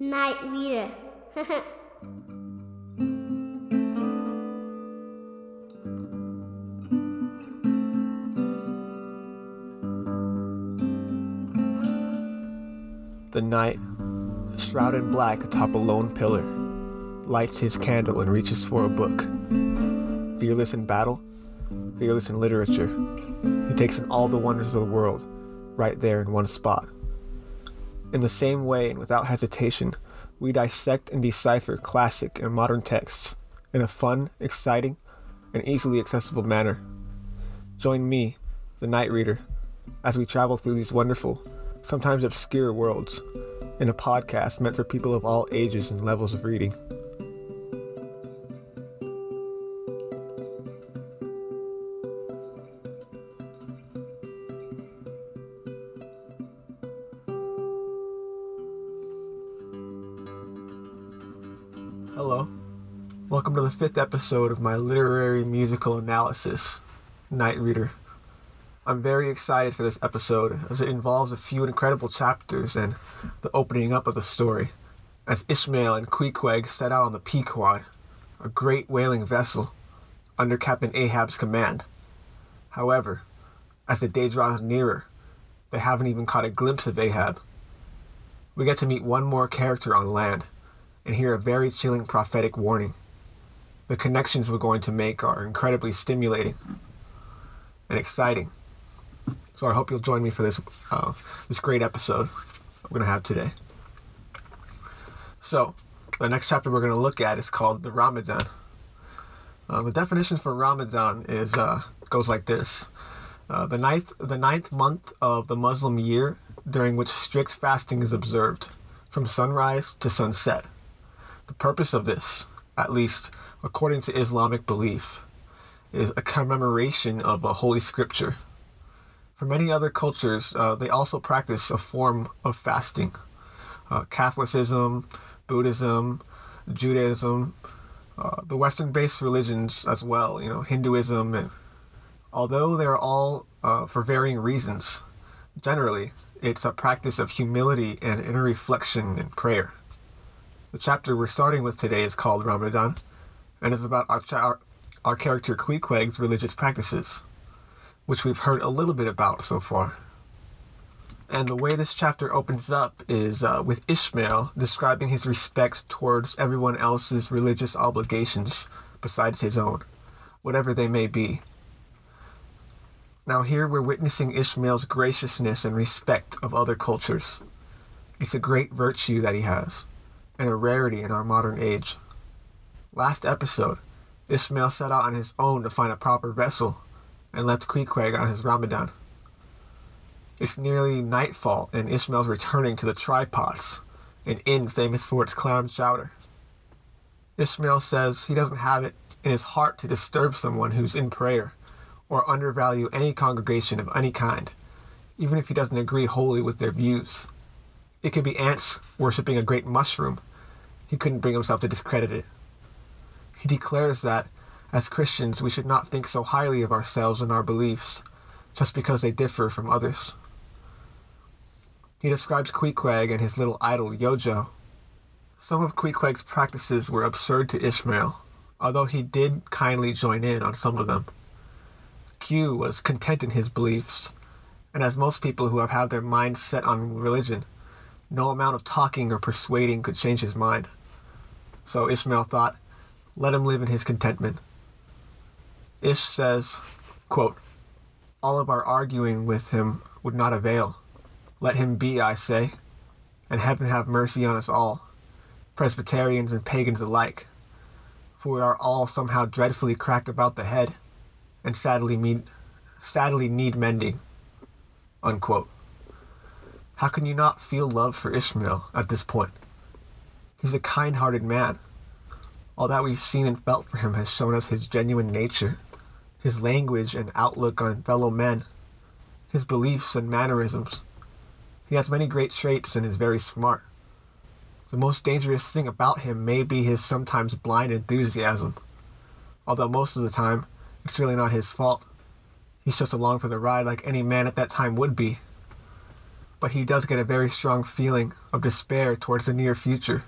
Night reader. The night, shrouded in black atop a lone pillar, lights his candle and reaches for a book. Fearless in battle, fearless in literature, he takes in all the wonders of the world, right there in one spot. In the same way and without hesitation, we dissect and decipher classic and modern texts in a fun, exciting, and easily accessible manner. Join me, the night reader, as we travel through these wonderful, sometimes obscure worlds in a podcast meant for people of all ages and levels of reading. Hello. Welcome to the fifth episode of my literary musical analysis, Night Reader. I'm very excited for this episode as it involves a few incredible chapters and the opening up of the story. As Ishmael and Queequeg set out on the Pequod, a great whaling vessel, under Captain Ahab's command. However, as the day draws nearer, they haven't even caught a glimpse of Ahab. We get to meet one more character on land and hear a very chilling prophetic warning. The connections we're going to make are incredibly stimulating and exciting. So I hope you'll join me for this uh, this great episode we're going to have today. So, the next chapter we're going to look at is called the Ramadan. Uh, the definition for Ramadan is uh, goes like this: uh, the ninth the ninth month of the Muslim year, during which strict fasting is observed from sunrise to sunset. The purpose of this, at least according to Islamic belief, is a commemoration of a holy scripture. For many other cultures, uh, they also practice a form of fasting. Uh, Catholicism, Buddhism, Judaism, uh, the Western-based religions as well, you know, Hinduism, and although they are all uh, for varying reasons, generally it's a practice of humility and inner reflection and prayer. The chapter we're starting with today is called Ramadan, and is about our, our character Queequeg's religious practices, which we've heard a little bit about so far. And the way this chapter opens up is uh, with Ishmael describing his respect towards everyone else's religious obligations besides his own, whatever they may be. Now, here we're witnessing Ishmael's graciousness and respect of other cultures. It's a great virtue that he has, and a rarity in our modern age. Last episode, Ishmael set out on his own to find a proper vessel and left Queequeg on his Ramadan. It's nearly nightfall, and Ishmael's returning to the Try Pots, an inn famous for its clam chowder. Ishmael says he doesn't have it in his heart to disturb someone who's in prayer or undervalue any congregation of any kind, even if he doesn't agree wholly with their views. It could be ants worshipping a great mushroom. He couldn't bring himself to discredit it. He declares that, as Christians, we should not think so highly of ourselves and our beliefs, just because they differ from others. He describes Queequeg and his little idol Yojo. Some of Queequeg's practices were absurd to Ishmael, although he did kindly join in on some of them. Q was content in his beliefs, and as most people who have had their minds set on religion, no amount of talking or persuading could change his mind. So Ishmael thought, let him live in his contentment. Ish says, quote, All of our arguing with him would not avail. Let him be, I say, and heaven have mercy on us all, Presbyterians and pagans alike, for we are all somehow dreadfully cracked about the head, and sadly need, sadly need mending. Unquote. How can you not feel love for Ishmael at this point? He's a kind hearted man. All that we've seen and felt for him has shown us his genuine nature, his language and outlook on fellow men, his beliefs and mannerisms. He has many great traits and is very smart. The most dangerous thing about him may be his sometimes blind enthusiasm, although most of the time it's really not his fault. He's just along for the ride like any man at that time would be. But he does get a very strong feeling of despair towards the near future.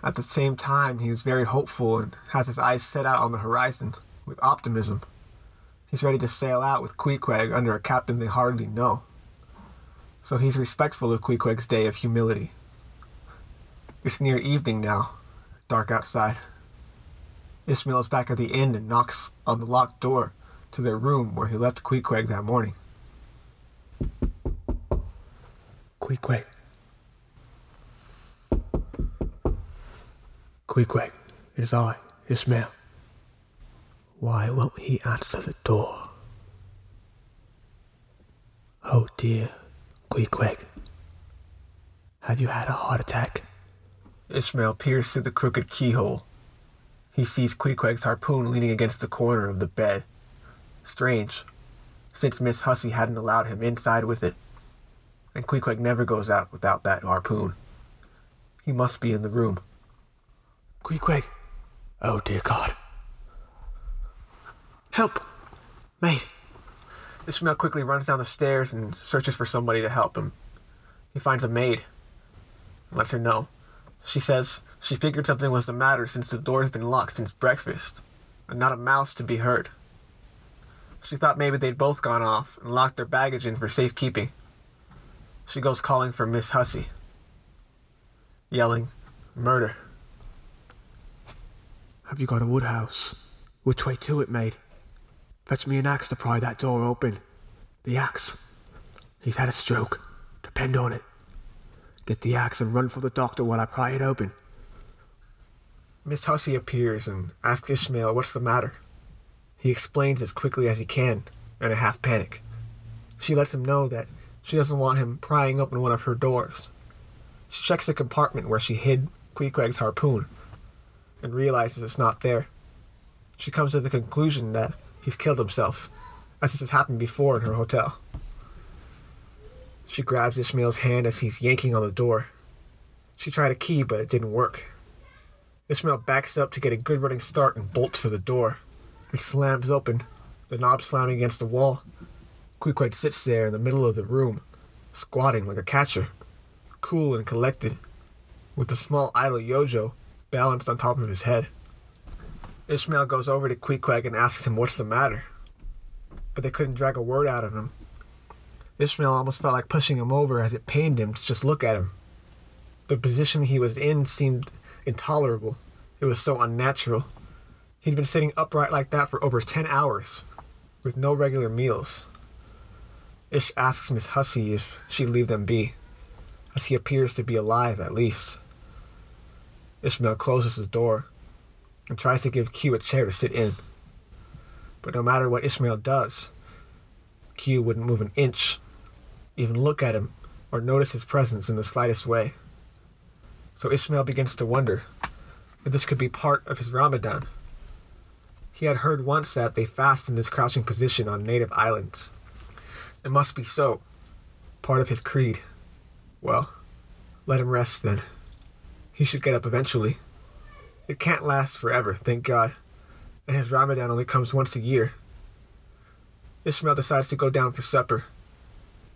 At the same time, he is very hopeful and has his eyes set out on the horizon with optimism. He's ready to sail out with Queequeg under a captain they hardly know. So he's respectful of Queequeg's day of humility. It's near evening now, dark outside. Ishmael is back at the inn and knocks on the locked door to their room where he left Queequeg that morning. Queequeg. Queequeg, it is I, Ishmael. Why won't he answer the door? Oh dear, Queequeg. Have you had a heart attack? Ishmael peers through the crooked keyhole. He sees Queequeg's harpoon leaning against the corner of the bed. Strange, since Miss Hussey hadn't allowed him inside with it. And Queequeg never goes out without that harpoon. He must be in the room. Queequeg. Oh dear God. Help! Mate! Ishmael quickly runs down the stairs and searches for somebody to help him. He finds a maid and lets her know. She says she figured something was the matter since the door's been locked since breakfast, and not a mouse to be heard. She thought maybe they'd both gone off and locked their baggage in for safekeeping. She goes calling for Miss Hussey, yelling, Murder. Have you got a woodhouse? Which way to it, mate? Fetch me an axe to pry that door open. The axe. He's had a stroke. Depend on it. Get the axe and run for the doctor while I pry it open. Miss Hussey appears and asks Ishmael what's the matter. He explains as quickly as he can, in a half panic. She lets him know that she doesn't want him prying open one of her doors. She checks the compartment where she hid Queequeg's harpoon and realizes it's not there. She comes to the conclusion that he's killed himself, as this has happened before in her hotel. She grabs Ishmael's hand as he's yanking on the door. She tried a key, but it didn't work. Ishmael backs up to get a good running start and bolts for the door. It slams open, the knob slamming against the wall. Queequeg sits there in the middle of the room, squatting like a catcher, cool and collected, with the small idol Yojo balanced on top of his head. Ishmael goes over to Queequeg and asks him what's the matter, but they couldn't drag a word out of him. Ishmael almost felt like pushing him over as it pained him to just look at him. The position he was in seemed intolerable. It was so unnatural. He'd been sitting upright like that for over ten hours, with no regular meals. Ish asks Miss Hussey if she'd leave them be, as he appears to be alive at least. Ishmael closes the door and tries to give Q a chair to sit in. But no matter what Ishmael does, Q wouldn't move an inch, even look at him, or notice his presence in the slightest way. So Ishmael begins to wonder if this could be part of his Ramadan. He had heard once that they fast in this crouching position on native islands. It must be so, part of his creed. Well, let him rest then. He should get up eventually. It can't last forever, thank God, and his Ramadan only comes once a year. Ishmael decides to go down for supper.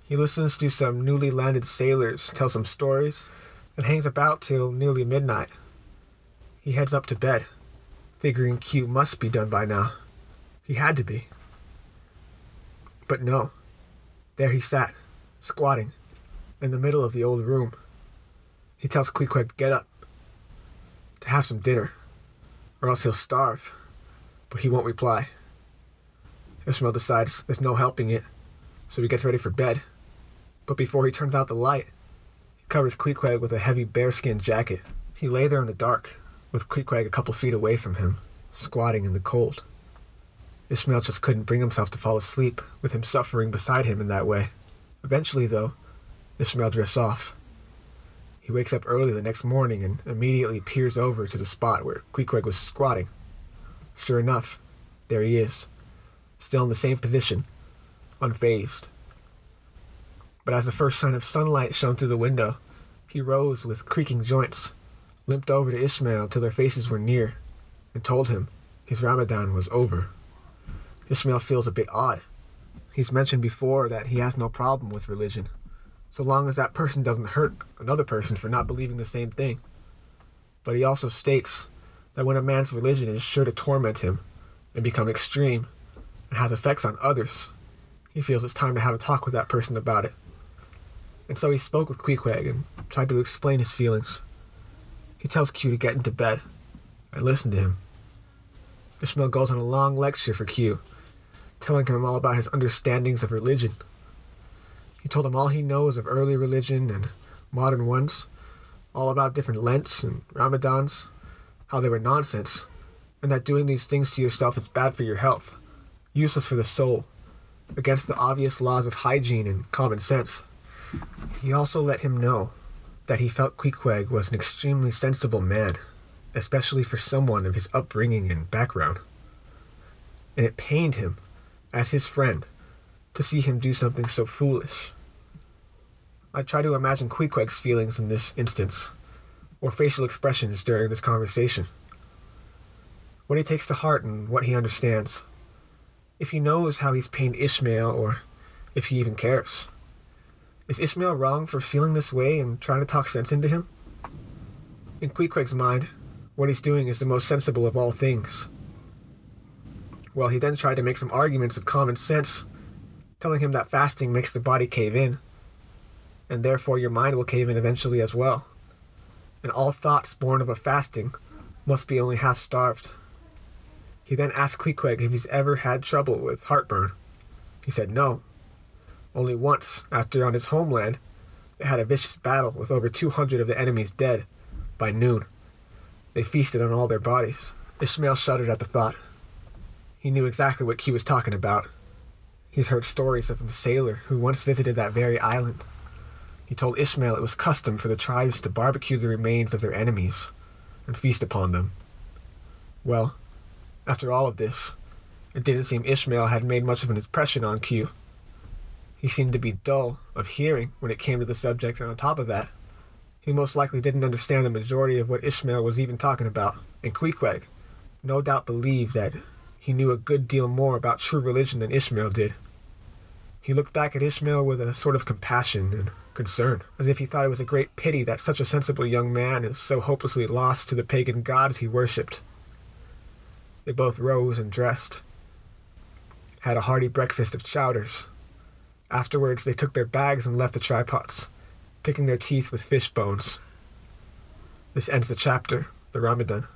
He listens to some newly landed sailors tell some stories and hangs about till nearly midnight. He heads up to bed, figuring Q must be done by now. He had to be. But no. There he sat, squatting, in the middle of the old room. He tells Queequeg to get up, to have some dinner, or else he'll starve. But he won't reply. Ishmael decides there's no helping it, so he gets ready for bed. But before he turns out the light, he covers Queequeg with a heavy bearskin jacket. He lay there in the dark, with Queequeg a couple feet away from him, squatting in the cold. Ishmael just couldn't bring himself to fall asleep, with him suffering beside him in that way. Eventually, though, Ishmael drifts off. He wakes up early the next morning and immediately peers over to the spot where Queequeg was squatting. Sure enough, there he is, still in the same position, unfazed. But as the first sign of sunlight shone through the window, he rose with creaking joints, limped over to Ishmael till their faces were near, and told him his Ramadan was over. Ishmael feels a bit odd. He's mentioned before that he has no problem with religion, so long as that person doesn't hurt another person for not believing the same thing. But he also states that when a man's religion is sure to torment him and become extreme and has effects on others, he feels it's time to have a talk with that person about it. And so he spoke with Queequeg and tried to explain his feelings. He tells Q to get into bed and listen to him. Ishmael goes on a long lecture for Q, telling him all about his understandings of religion. He told him all he knows of early religion and modern ones, all about different Lents and Ramadans, how they were nonsense, and that doing these things to yourself is bad for your health, useless for the soul, against the obvious laws of hygiene and common sense. He also let him know that he felt Queequeg was an extremely sensible man, especially for someone of his upbringing and background. And it pained him, as his friend, to see him do something so foolish. I try to imagine Queequeg's feelings in this instance, or facial expressions during this conversation. What he takes to heart and what he understands. If he knows how he's pained Ishmael, or if he even cares. Is Ishmael wrong for feeling this way and trying to talk sense into him? In Queequeg's mind, what he's doing is the most sensible of all things. Well, he then tried to make some arguments of common sense, telling him that fasting makes the body cave in, and therefore your mind will cave in eventually as well. And all thoughts born of a fasting must be only half starved. He then asked Queequeg if he's ever had trouble with heartburn. He said no. Only once, after on his homeland, they had a vicious battle with over 200 of the enemies dead by noon. They feasted on all their bodies. Ishmael shuddered at the thought. He knew exactly what Q was talking about. He's heard stories of a sailor who once visited that very island. He told Ishmael it was custom for the tribes to barbecue the remains of their enemies and feast upon them. Well, after all of this, it didn't seem Ishmael had made much of an impression on Q. He seemed to be dull of hearing when it came to the subject, and on top of that, he most likely didn't understand the majority of what Ishmael was even talking about. And Queequeg no doubt believed that he knew a good deal more about true religion than Ishmael did. He looked back at Ishmael with a sort of compassion and concern, as if he thought it was a great pity that such a sensible young man is so hopelessly lost to the pagan gods he worshipped. They both rose and dressed, had a hearty breakfast of chowders, Afterwards, they took their bags and left the Try Pots, picking their teeth with fish bones. This ends the chapter, the Ramadan.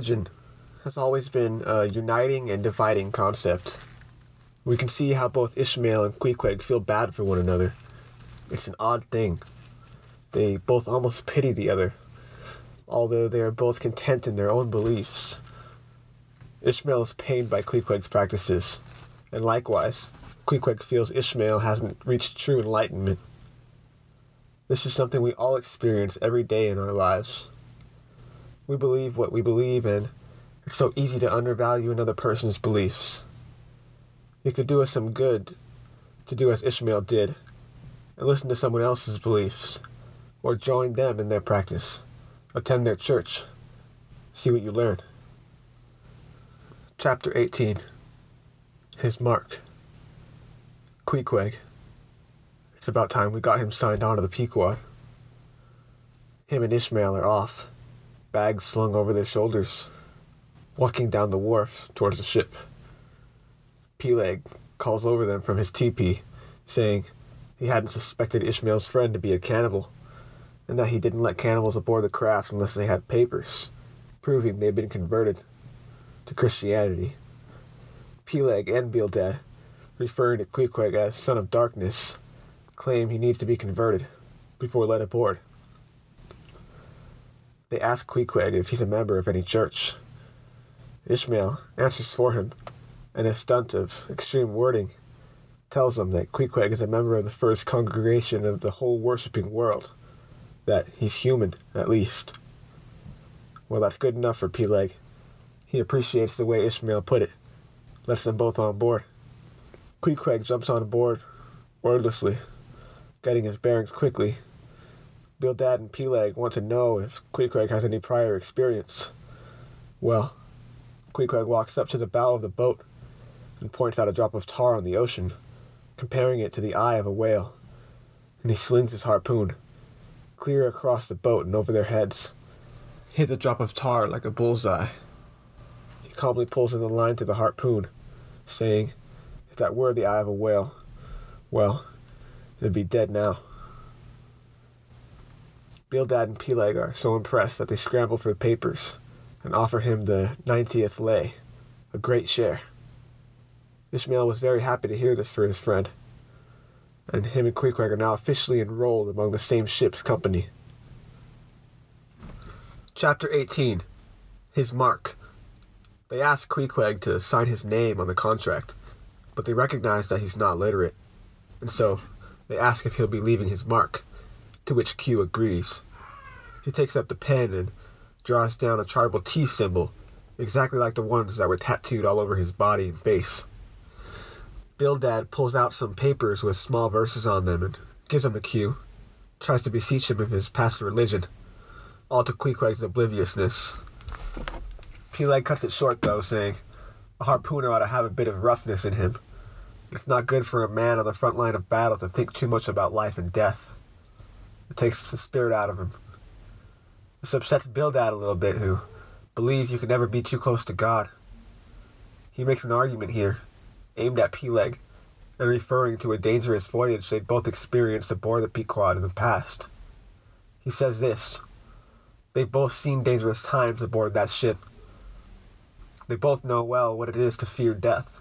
Religion has always been a uniting and dividing concept. We can see how both Ishmael and Queequeg feel bad for one another. It's an odd thing. They both almost pity the other, although they are both content in their own beliefs. Ishmael is pained by Queequeg's practices, and likewise, Queequeg feels Ishmael hasn't reached true enlightenment. This is something we all experience every day in our lives. We believe what we believe, in, it's so easy to undervalue another person's beliefs. It could do us some good to do as Ishmael did and listen to someone else's beliefs, or join them in their practice, attend their church, see what you learn. Chapter 18 His Mark Queequeg. It's about time we got him signed on to the Pequod. Him and Ishmael are off bags slung over their shoulders, walking down the wharf towards the ship. Peleg calls over them from his teepee, saying he hadn't suspected Ishmael's friend to be a cannibal, and that he didn't let cannibals aboard the craft unless they had papers, proving they had been converted to Christianity. Peleg and Bildad, referring to Queequeg as son of darkness, claim he needs to be converted before let aboard. They ask Queequeg if he's a member of any church. Ishmael answers for him, and a stunt of extreme wording tells him that Queequeg is a member of the first congregation of the whole worshipping world, that he's human, at least. Well, that's good enough for Peleg. He appreciates the way Ishmael put it, lets them both on board. Queequeg jumps on board, wordlessly, getting his bearings quickly. Bildad and Peleg want to know if Queequeg has any prior experience. Well, Queequeg walks up to the bow of the boat and points out a drop of tar on the ocean, comparing it to the eye of a whale, and he slings his harpoon clear across the boat and over their heads. Hit the drop of tar like a bullseye. He calmly pulls in the line to the harpoon, saying, If that were the eye of a whale, well, it'd be dead now. Bildad and Peleg are so impressed that they scramble for the papers and offer him the 90th lay, a great share. Ishmael was very happy to hear this for his friend, and him and Queequeg are now officially enrolled among the same ship's company. Chapter 18 His Mark. They ask Queequeg to sign his name on the contract, but they recognize that he's not literate, and so they ask if he'll be leaving his mark, to which Q agrees. He takes up the pen and draws down a tribal T symbol, exactly like the ones that were tattooed all over his body and face. Bildad pulls out some papers with small verses on them and gives them to Q, tries to beseech him of his past religion, all to Queequeg's obliviousness. Peleg cuts it short, though, saying, A harpooner ought to have a bit of roughness in him. It's not good for a man on the front line of battle to think too much about life and death. It takes the spirit out of him. This upsets Bildad a little bit, who believes you can never be too close to God. He makes an argument here, aimed at Peleg, and referring to a dangerous voyage they'd both experienced aboard the Pequod in the past. He says this They've both seen dangerous times aboard that ship. They both know well what it is to fear death.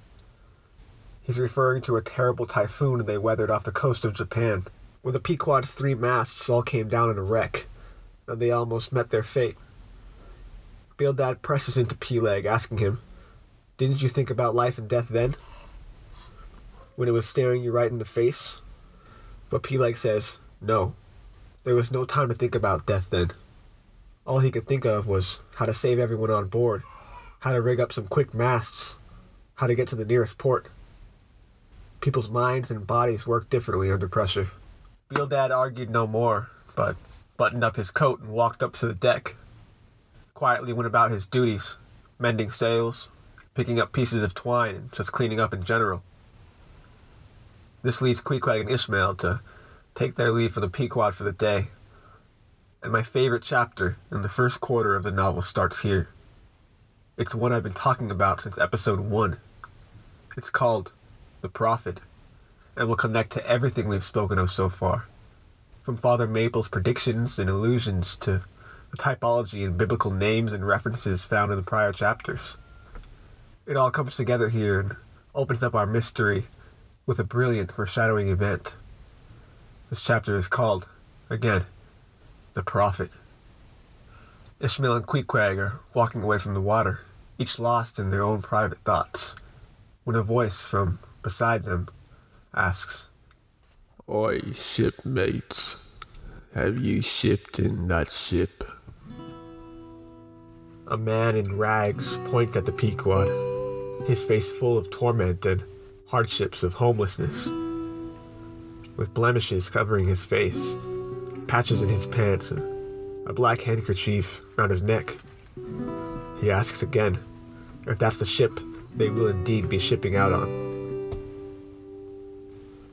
He's referring to a terrible typhoon they weathered off the coast of Japan, where the Pequod's three masts all came down in a wreck, and they almost met their fate. Bildad presses into Peleg, asking him, Didn't you think about life and death then? When it was staring you right in the face? But Peleg says, No. There was no time to think about death then. All he could think of was how to save everyone on board, how to rig up some quick masts, how to get to the nearest port. People's minds and bodies work differently under pressure. Bildad argued no more, but buttoned up his coat and walked up to the deck. Quietly went about his duties, mending sails, picking up pieces of twine, and just cleaning up in general. This leaves Queequeg and Ishmael to take their leave from the Pequod for the day. And my favorite chapter in the first quarter of the novel starts here. It's one I've been talking about since episode 1. It's called The Prophet, and will connect to everything we've spoken of so far. From Father Mapple's predictions and allusions to the typology and biblical names and references found in the prior chapters. It all comes together here and opens up our mystery with a brilliant foreshadowing event. This chapter is called, again, The Prophet. Ishmael and Queequeg are walking away from the water, each lost in their own private thoughts, when a voice from beside them asks, Oi, shipmates. Have you shipped in that ship? A man in rags points at the Pequod, his face full of torment and hardships of homelessness. With blemishes covering his face, patches in his pants, and a black handkerchief around his neck. He asks again if that's the ship they will indeed be shipping out on.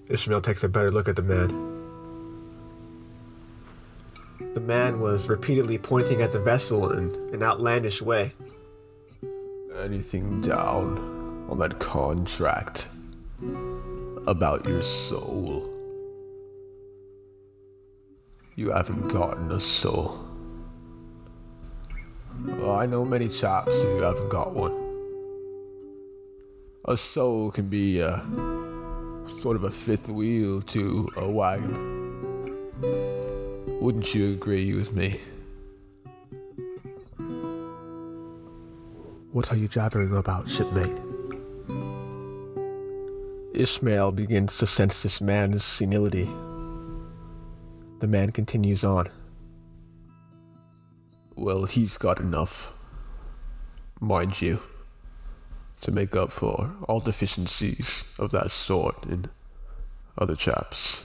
Ishmael takes a better look at the man. The man was repeatedly pointing at the vessel in an outlandish way. Anything down on that contract about your soul? You haven't gotten a soul. Well, I know many chaps who haven't got one. A soul can be a sort of a fifth wheel to a wagon. Wouldn't you agree with me? What are you jabbering about, shipmate? Ishmael begins to sense this man's senility. The man continues on. Well, he's got enough, mind you, to make up for all deficiencies of that sort in other chaps.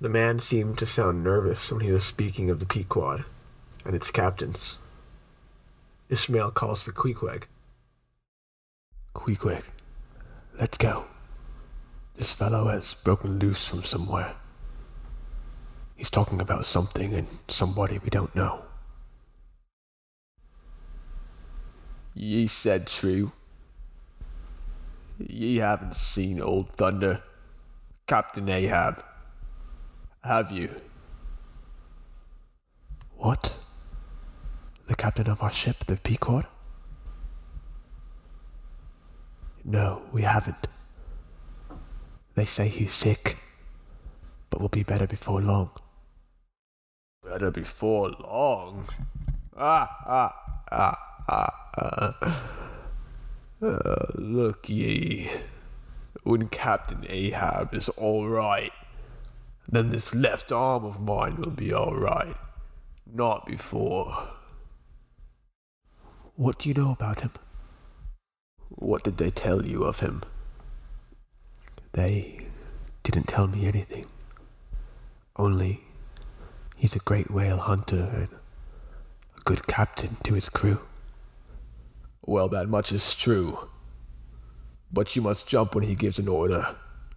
The man seemed to sound nervous when he was speaking of the Pequod and its captains. Ishmael calls for Queequeg. Queequeg, let's go. This fellow has broken loose from somewhere. He's talking about something and somebody we don't know. Ye said true. Ye haven't seen Old Thunder, Captain Ahab, have you? What? The captain of our ship, the Pequod? No, we haven't. They say he's sick, but will be better before long. Better before long? Ah, ah, ah, ah. ah. Uh, look ye, when Captain Ahab is all right, then this left arm of mine will be all right. Not before. What do you know about him? What did they tell you of him? They didn't tell me anything. Only he's a great whale hunter and a good captain to his crew. Well, that much is true. But you must jump when he gives an order.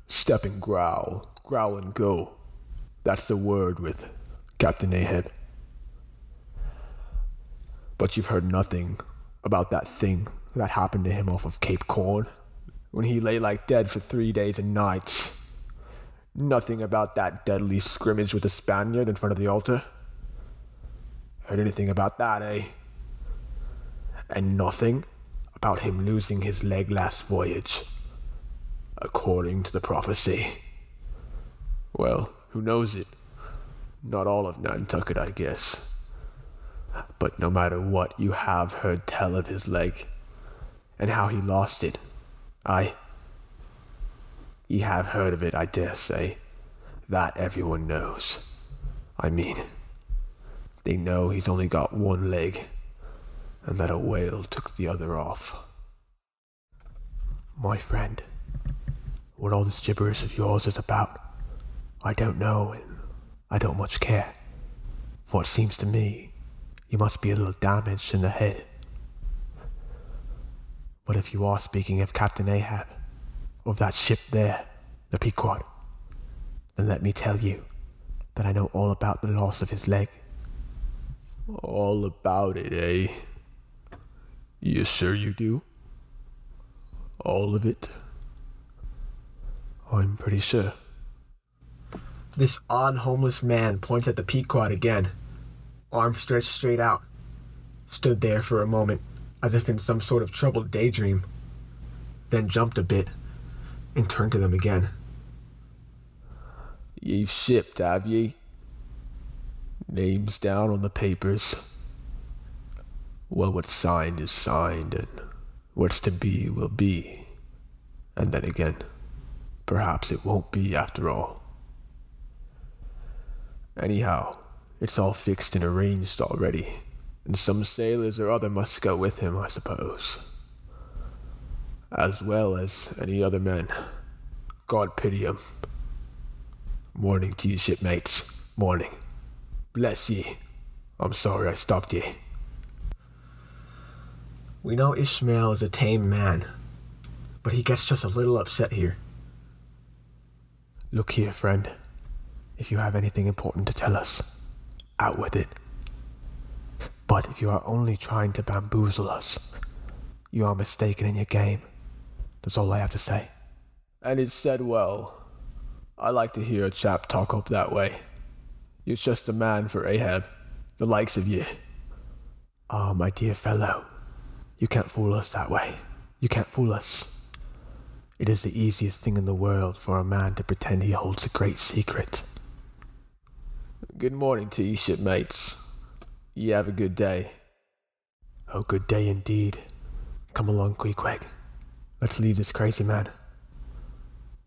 Step and growl, growl and go. That's the word with Captain Ahab. But you've heard nothing about that thing that happened to him off of Cape Horn when he lay like dead for three days and nights. Nothing about that deadly scrimmage with the Spaniard in front of the altar. Heard anything about that, eh? And nothing about him losing his leg last voyage, according to the prophecy. Well, who knows it? Not all of Nantucket, I guess. But no matter what, you have heard tell of his leg, and how he lost it. I. Ye have heard of it, I dare say. That everyone knows. I mean, they know he's only got one leg, and that a whale took the other off. My friend, what all this gibberish of yours is about, I don't know, and I don't much care. For it seems to me you must be a little damaged in the head. But if you are speaking of Captain Ahab, of that ship there, the Pequod, then let me tell you that I know all about the loss of his leg. All about it, eh? You sure you do? All of it? I'm pretty sure. This odd homeless man points at the Pequod again, arm stretched straight out, stood there for a moment as if in some sort of troubled daydream, then jumped a bit and turned to them again. Ye've shipped, have ye? Names down on the papers. Well, what's signed is signed, and what's to be will be. And then again, perhaps it won't be after all. Anyhow, it's all fixed and arranged already and some sailors or other must go with him, I suppose. As well as any other men. God pity 'em. Morning to you, shipmates. Morning. Bless ye. I'm sorry I stopped ye. We know Ishmael is a tame man, but he gets just a little upset here. Look here, friend. If you have anything important to tell us, out with it. But if you are only trying to bamboozle us, you are mistaken in your game. That's all I have to say. And it's said well. I like to hear a chap talk up that way. You're just a man for Ahab, the likes of ye. Ah, oh, my dear fellow, you can't fool us that way. You can't fool us. It is the easiest thing in the world for a man to pretend he holds a great secret. Good morning to you, shipmates. You have a good day. Oh, good day indeed, Come along, Queequeg. Let's leave this crazy man.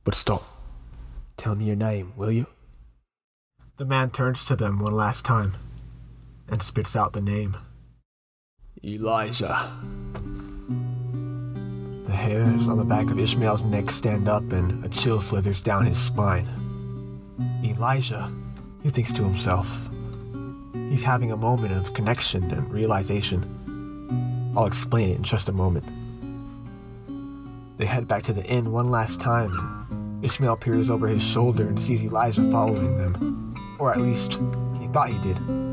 But stop. Tell me your name, will you? The man turns to them one last time and spits out the name. Elijah. The hairs on the back of Ishmael's neck stand up and a chill slithers down his spine. Elijah, he thinks to himself. He's having a moment of connection and realization. I'll explain it in just a moment. They head back to the inn one last time. Ishmael peers over his shoulder and sees Elijah following them. Or at least, he thought he did.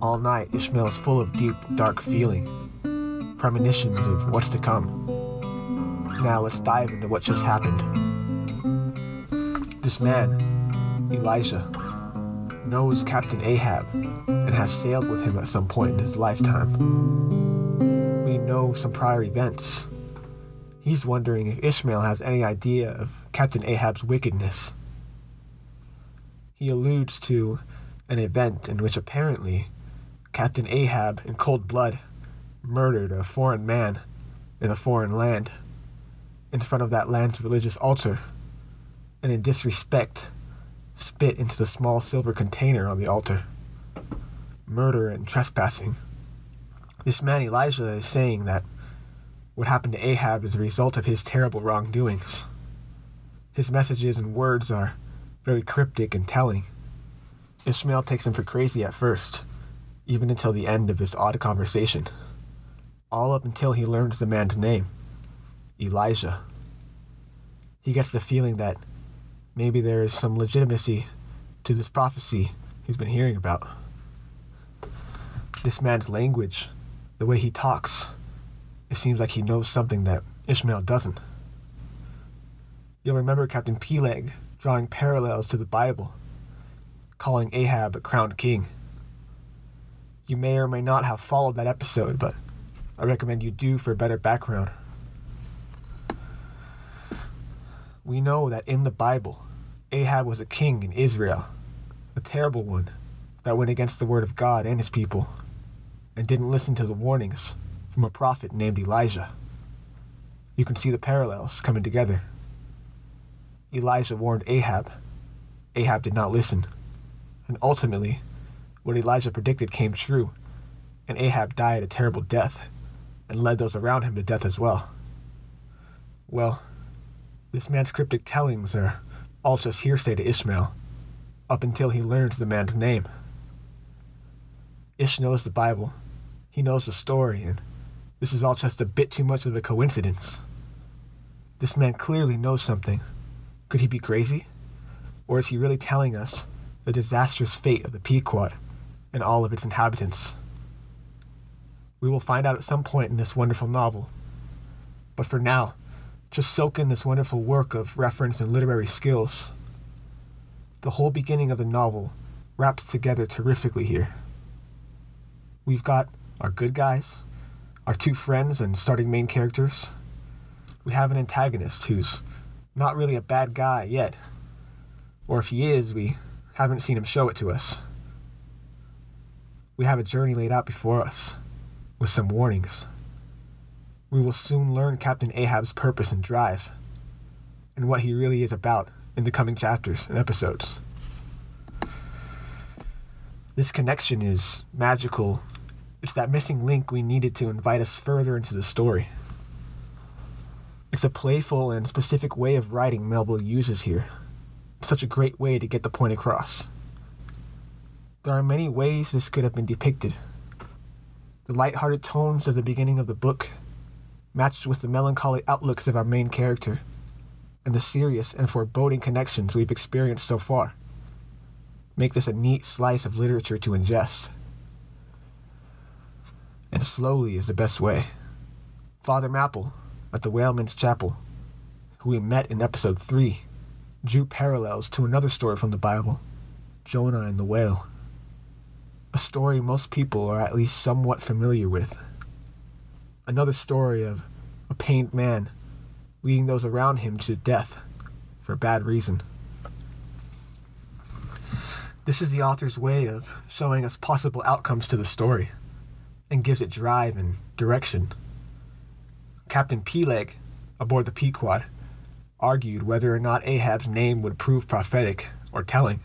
All night, Ishmael is full of deep, dark feeling, premonitions of what's to come. Now let's dive into what just happened. This man, Elijah, knows Captain Ahab and has sailed with him at some point in his lifetime. We know some prior events. He's wondering if Ishmael has any idea of Captain Ahab's wickedness. He alludes to an event in which apparently Captain Ahab, in cold blood, murdered a foreign man in a foreign land in front of that land's religious altar, and in disrespect, spit into the small silver container on the altar. Murder and trespassing. This man Elijah is saying that what happened to Ahab is a result of his terrible wrongdoings. His messages and words are very cryptic and telling. Ishmael takes him for crazy at first, even until the end of this odd conversation. All up until he learns the man's name Elijah. He gets the feeling that maybe there is some legitimacy to this prophecy he's been hearing about. This man's language, the way he talks, it seems like he knows something that Ishmael doesn't. You'll remember Captain Peleg drawing parallels to the Bible, calling Ahab a crowned king. You may or may not have followed that episode, but I recommend you do for a better background. We know that in the Bible, Ahab was a king in Israel, a terrible one that went against the word of God and his people, and didn't listen to the warnings from a prophet named Elijah. You can see the parallels coming together. Elijah warned Ahab. Ahab did not listen. And ultimately, what Elijah predicted came true, and Ahab died a terrible death and led those around him to death as well. Well, this man's cryptic tellings are all just hearsay to Ishmael, up until he learns the man's name. Ish knows the Bible, he knows the story, and this is all just a bit too much of a coincidence. This man clearly knows something. Could he be crazy? Or is he really telling us the disastrous fate of the Pequod and all of its inhabitants? We will find out at some point in this wonderful novel. But for now, just soak in this wonderful work of reference and literary skills. The whole beginning of the novel wraps together terrifically here. We've got our good guys, our two friends and starting main characters. We have an antagonist who's not really a bad guy yet. Or if he is, we haven't seen him show it to us. We have a journey laid out before us, with some warnings. We will soon learn Captain Ahab's purpose and drive, and what he really is about in the coming chapters and episodes. This connection is magical. It's that missing link we needed to invite us further into the story. It's a playful and specific way of writing Melville uses here. Such a great way to get the point across. There are many ways this could have been depicted. The light-hearted tones of the beginning of the book, matched with the melancholy outlooks of our main character, and the serious and foreboding connections we've experienced so far, make this a neat slice of literature to ingest. And slowly is the best way. Father Mapple, at the Whaleman's Chapel, who we met in episode 3, drew parallels to another story from the Bible Jonah and the whale. A story most people are at least somewhat familiar with. Another story of a pained man leading those around him to death for bad reason. This is the author's way of showing us possible outcomes to the story and gives it drive and direction Captain Peleg, aboard the Pequod, argued whether or not Ahab's name would prove prophetic or telling.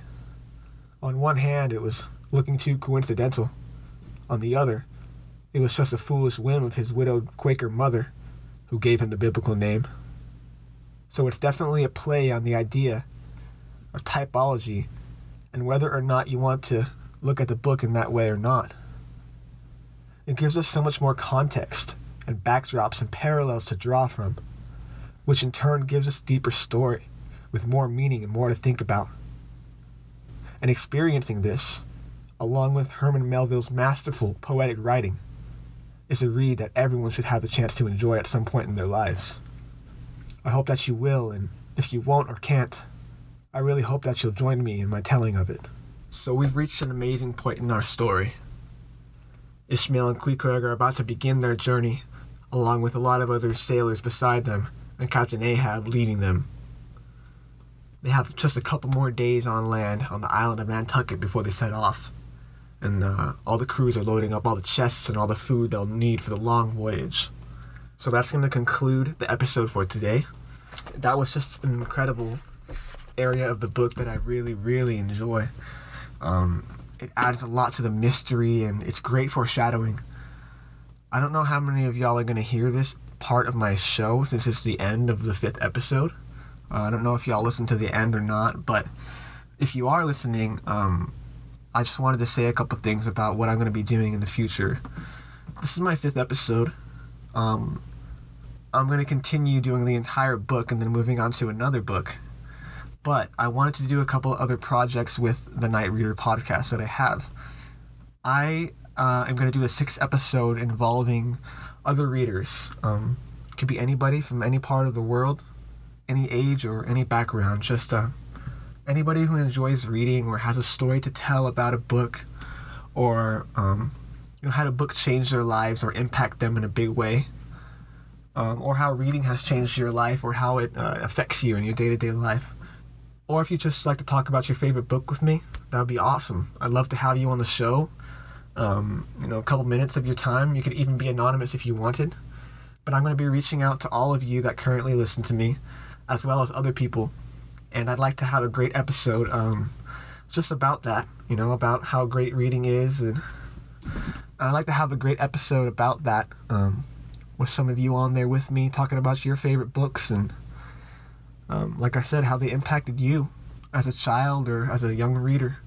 On one hand, it was looking too coincidental. On the other, it was just a foolish whim of his widowed Quaker mother who gave him the biblical name. So it's definitely a play on the idea of typology and whether or not you want to look at the book in that way or not. It gives us so much more context and backdrops and parallels to draw from, which in turn gives us deeper story with more meaning and more to think about. And experiencing this, along with Herman Melville's masterful poetic writing, is a read that everyone should have the chance to enjoy at some point in their lives. I hope that you will, and if you won't or can't, I really hope that you'll join me in my telling of it. So we've reached an amazing point in our story. Ishmael and Queequeg are about to begin their journey, along with a lot of other sailors beside them, and Captain Ahab leading them. They have just a couple more days on land on the island of Nantucket before they set off, and uh, all the crews are loading up all the chests and all the food they'll need for the long voyage. So that's going to conclude the episode for today. That was just an incredible area of the book that I really, really enjoy. Um, it adds a lot to the mystery and it's great foreshadowing. I don't know how many of y'all are going to hear this part of my show since it's the end of the fifth episode. Uh, I don't know if y'all listen to the end or not, but if you are listening, um, I just wanted to say a couple things about what I'm going to be doing in the future. This is my fifth episode. Um, I'm going to continue doing the entire book and then moving on to another book but I wanted to do a couple other projects with the Night Reader podcast that I have. I uh, am going to do a six episode involving other readers. Um, could be anybody from any part of the world, any age or any background. Just uh, anybody who enjoys reading or has a story to tell about a book, or um, you know had a book change their lives or impact them in a big way. Um, or how reading has changed your life, or how it uh, affects you in your day to day life or if you just like to talk about your favorite book with me, that would be awesome. I'd love to have you on the show. Um, you know, a couple minutes of your time. You could even be anonymous if you wanted. But I'm going to be reaching out to all of you that currently listen to me, as well as other people. And I'd like to have a great episode um, just about that, you know, about how great reading is. And I'd like to have a great episode about that um, with some of you on there with me, talking about your favorite books and um, like I said, how they impacted you as a child or as a young reader.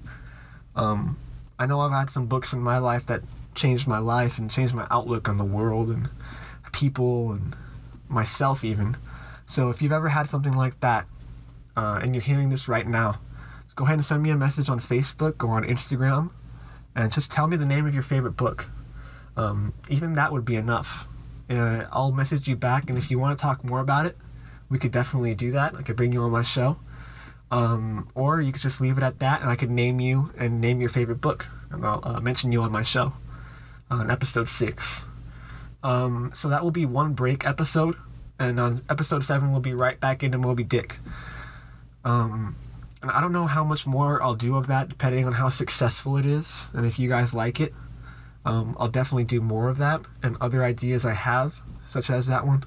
Um, I know I've had some books in my life that changed my life and changed my outlook on the world and people and myself even. So if you've ever had something like that uh, and you're hearing this right now, go ahead and send me a message on Facebook or on Instagram and just tell me the name of your favorite book. Um, even that would be enough. Uh, I'll message you back, and if you want to talk more about it, we could definitely do that. I could bring you on my show. Um, or you could just leave it at that, and I could name you and name your favorite book, and I'll uh, mention you on my show on episode six. Um, so that will be one break episode, and on episode seven we'll be right back into Moby Dick. Um, and I don't know how much more I'll do of that, depending on how successful it is, and if you guys like it. Um, I'll definitely do more of that, and other ideas I have, such as that one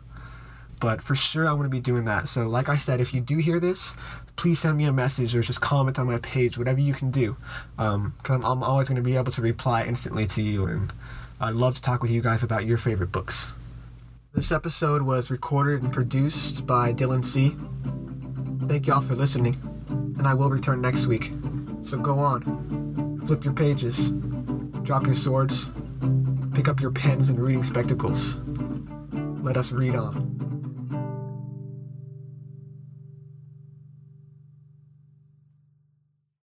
but for sure I'm going to be doing that. So, like I said, if you do hear this, please send me a message or just comment on my page, whatever you can do. Um, cause I'm, I'm always going to be able to reply instantly to you, and I'd love to talk with you guys about your favorite books. This episode was recorded and produced by Dylan C. Thank y'all for listening, and I will return next week. So go on, flip your pages, drop your swords, pick up your pens and reading spectacles. Let us read on.